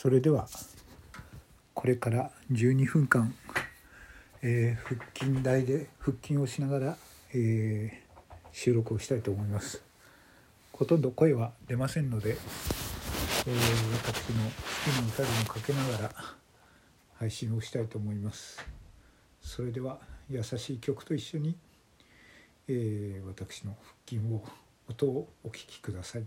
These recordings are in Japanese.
それではこれから12分間、えー、腹筋台で腹筋をしながら、えー、収録をしたいと思います。ほとんど声は出ませんので、えー、私の好きな歌でもかけながら配信をしたいと思います。それでは優しい曲と一緒に、えー、私の腹筋を音をお聴きください。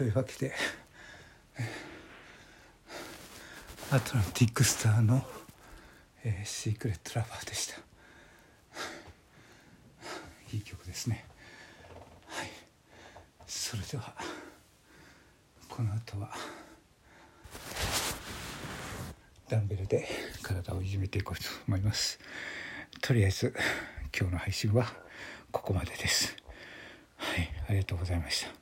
というわけで。アトランティックスターの、えー、シークレットラバーでした。いい曲ですね。はい。それではこの後はダンベルで体をいじめていこうと思います。とりあえず今日の配信はここまでです。はい。ありがとうございました。